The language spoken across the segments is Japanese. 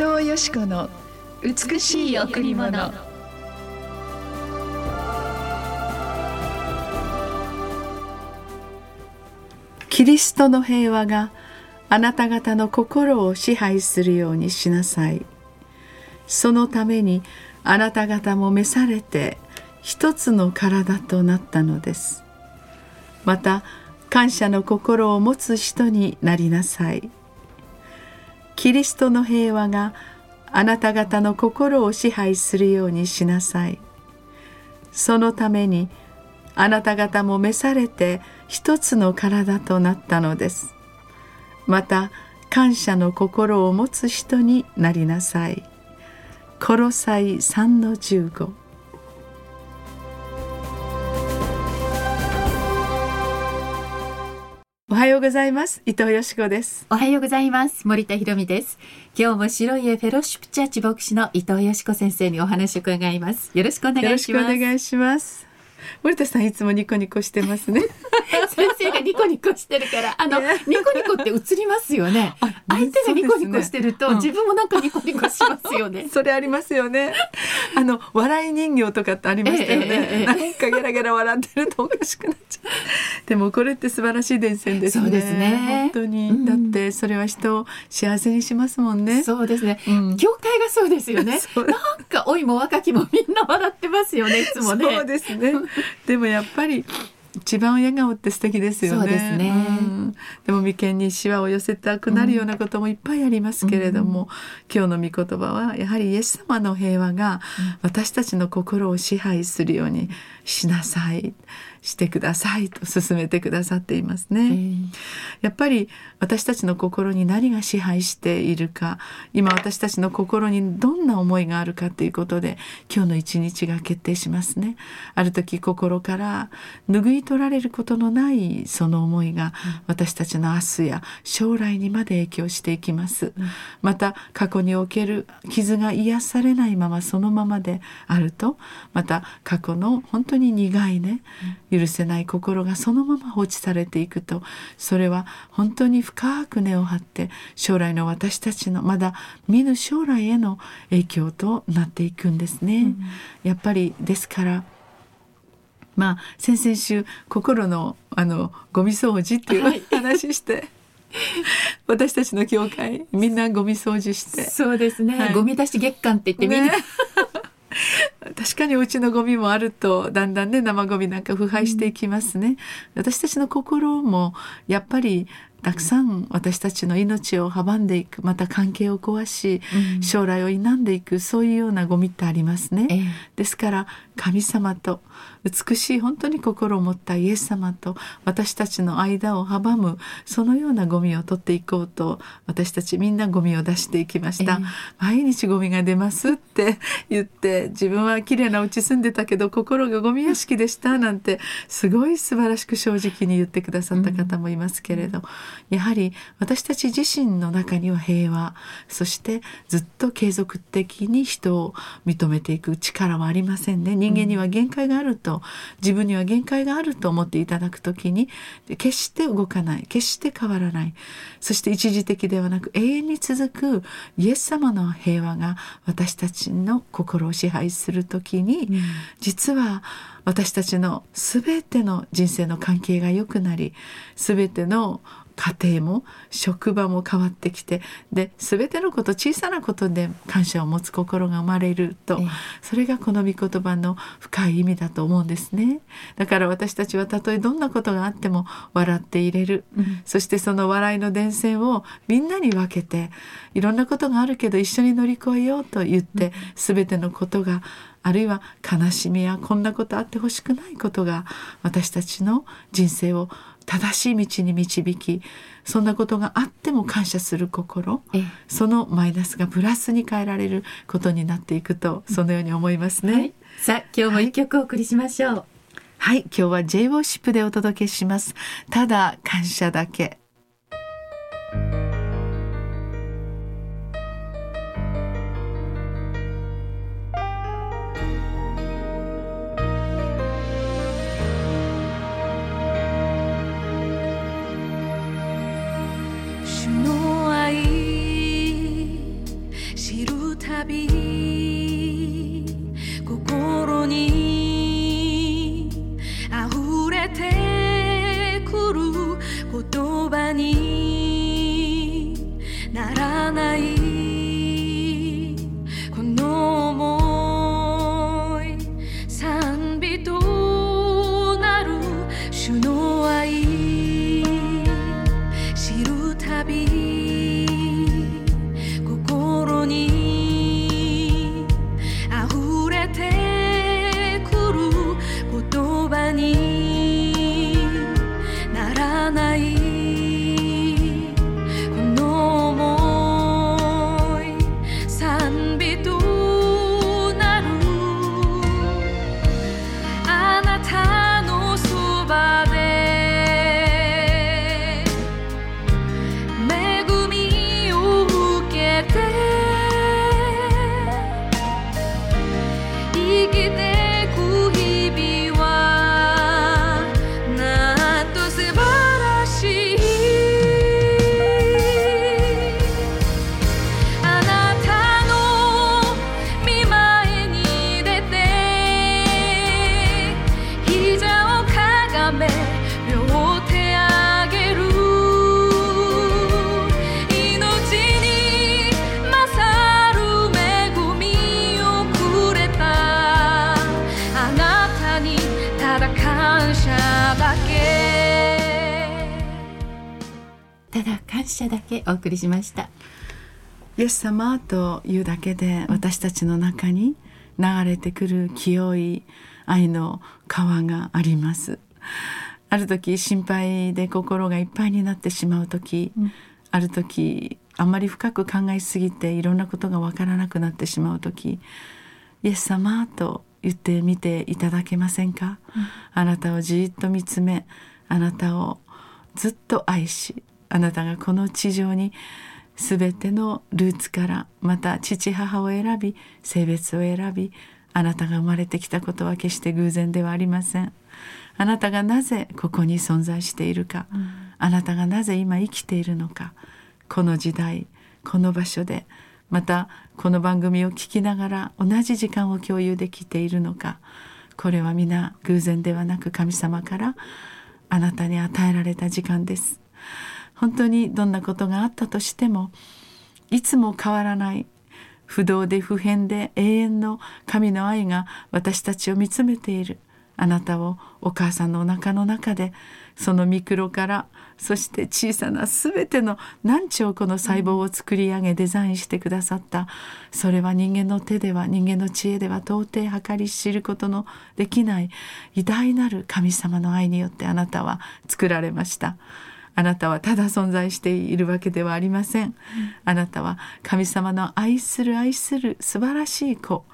藤よし子の美しい贈り物。キリストの平和があなた方の心を支配するようにしなさい。そのためにあなた方も召されて一つの体となったのです。また感謝の心を持つ人になりなさい。キリストの平和があなた方の心を支配するようにしなさい。そのためにあなた方も召されて一つの体となったのです。また感謝の心を持つ人になりなさい。コロサイ3-15はようございます。伊藤よしこです。おはようございます。森田博美です。今日も白い家フェローシップチャーチ牧師の伊藤よしこ先生にお話を伺います。よろしくお願いします。よろしくお願いします。森田さんいつもニコニコしてますね。先生がニコニコしてるからあのニコニコって映りますよね。相手がニコニコしてると、ねうん、自分もなんかニコニコしますよね。それありますよねあの笑い人形とかってありましたよね、えええ、なんかゲラゲラ笑ってるとおかしくなっちゃう。でもこれって素晴らしい伝染ですね。そうですね。本当に、うん、だってそれは人を幸せにしますもんね。そうですね、うん、業界がそうですよね。なんか老いも若きもみんな笑ってますよねいつもね。そうですね。でもやっぱり一番笑顔って素敵ですよね。ですね。うん、でも眉間にしわを寄せたくなるようなこともいっぱいありますけれども、うん、今日の御言葉はやはりイエス様の平和が私たちの心を支配するようにしなさい。してくださいと勧めてくださっていますね。やっぱり私たちの心に何が支配しているか今私たちの心にどんな思いがあるかということで今日の一日が決定しますね。ある時心から拭い取られることのないその思いが私たちの明日や将来にまで影響していきます。また過去における傷が癒されないままそのままであるとまた過去の本当に苦いね許せない心がそのまま放置されていくとそれは本当に深く根を張って将来の私たちのまだ見ぬ将来への影響となっていくんですね。うん、やっぱりですからまあ先々週心のあのゴミ掃除っていう、はい、話して。私たちの教会 みんなゴミ掃除して。そうですね、はい、ゴミ出し月間って言ってみんな、ね確かにお家のゴミもあるとだんだんね生ゴミなんか腐敗していきますね、うん、私たちの心もやっぱりたくさん私たちの命を阻んでいくまた関係を壊し、将来を否んでいくそういうようなゴミってありますね、ええ、ですから神様と美しい本当に心を持ったイエス様と私たちの間を阻むそのようなゴミを取っていこうと私たちみんなゴミを出していきました、え、毎日ゴミが出ますって言って自分は綺麗な家住んでたけど心がゴミ屋敷でしたなんてすごい素晴らしく正直に言ってくださった方もいますけれど、うん。やはり私たち自身の中には平和そしてずっと継続的に人を認めていく力はありませんね。人間には限界があると自分には限界があると思っていただく時に決して動かない決して変わらない。そして一時的ではなく永遠に続くイエス様の平和が私たちの心を支配する時に、うん、実は私たちの全ての人生の関係が良くなり全ての家庭も職場も変わってきてで全てのこと小さなことで感謝を持つ心が生まれると、それがこの御言葉の深い意味だと思うんですね。だから私たちはたとえどんなことがあっても笑っていれる、うん、そしてその笑いの伝染をみんなに分けていろんなことがあるけど一緒に乗り越えようと言って、うん、全てのことがあるいは悲しみやこんなことあってほしくないことが私たちの人生を正しい道に導きそんなことがあっても感謝する心そのマイナスがプラスに変えられることになっていくとそのように思いますね。はい、さあ今日も一曲お送りしましょう。はい、はい、今日は J ウォーシップでお届けします。ただ感謝だけ。ただ感謝だけお送りしました。イエス様というだけで私たちの中に流れてくる清い愛の川があります。ある時心配で心がいっぱいになってしまう時、ある時あんまり深く考えすぎていろんなことがわからなくなってしまう時イエス様と言ってみていただけませんか、あなたをじっと見つめあなたをずっと愛しあなたがこの地上に全てのルーツからまた父母を選び性別を選びあなたが生まれてきたことは決して偶然ではありません。あなたがなぜここに存在しているか、あなたがなぜ今生きているのかこの時代この場所でまたこの番組を聞きながら同じ時間を共有できているのかこれは皆偶然ではなく神様からあなたに与えられた時間です本当にどんなことがあったとしてもいつも変わらない不動で不変で永遠の神の愛が私たちを見つめているあなたをお母さんのお腹の中でそのミクロからそして小さな全ての何兆個の細胞を作り上げデザインしてくださったそれは人間の手では人間の知恵では到底計り知ることのできない偉大なる神様の愛によってあなたは作られました。あなたはただ存在しているわけではありません。あなたは神様の愛する愛する素晴らしい子。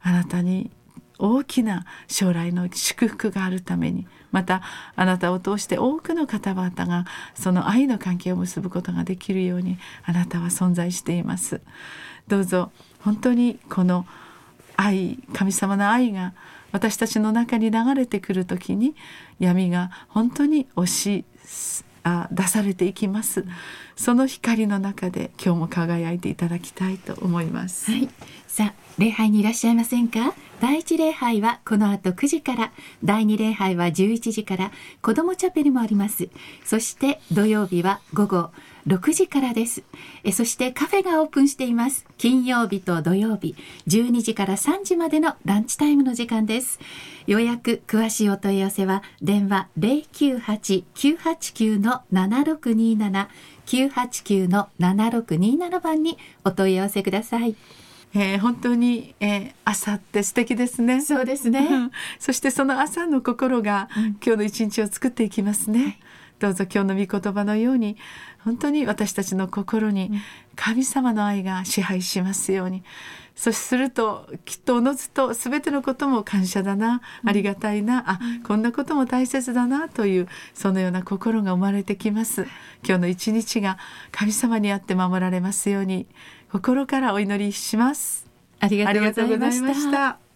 あなたに大きな将来の祝福があるためにまたあなたを通して多くの方々がその愛の関係を結ぶことができるようにあなたは存在していますどうぞ本当にこの愛神様の愛が私たちの中に流れてくる時に闇が本当に押しあ出されていきます。その光の中で今日も輝いていただきたいと思います。はい。さあ、礼拝にいらっしゃいませんか？第一礼拝はこの後9時から、第二礼拝は11時から、子供チャペルもあります。そして土曜日は午後6時からです。えそしてカフェがオープンしています。金曜日と土曜日、12時から3時までのランチタイムの時間です。予約、詳しいお問い合わせは、電話098-989-7627、989-7627番にお問い合わせください。えー本当に、えー朝って素敵ですね。そうですうね。ん そしてその朝の心が今日の一日を作っていきますね、どうぞ今日の御言葉のように本当に私たちの心に神様の愛が支配しますように。そうするときっとおのずと全てのことも感謝だなありがたいな、あこんなことも大切だなというそのような心が生まれてきます。今日の一日が神様にあって守られますように心からお祈りしますありがとうございました。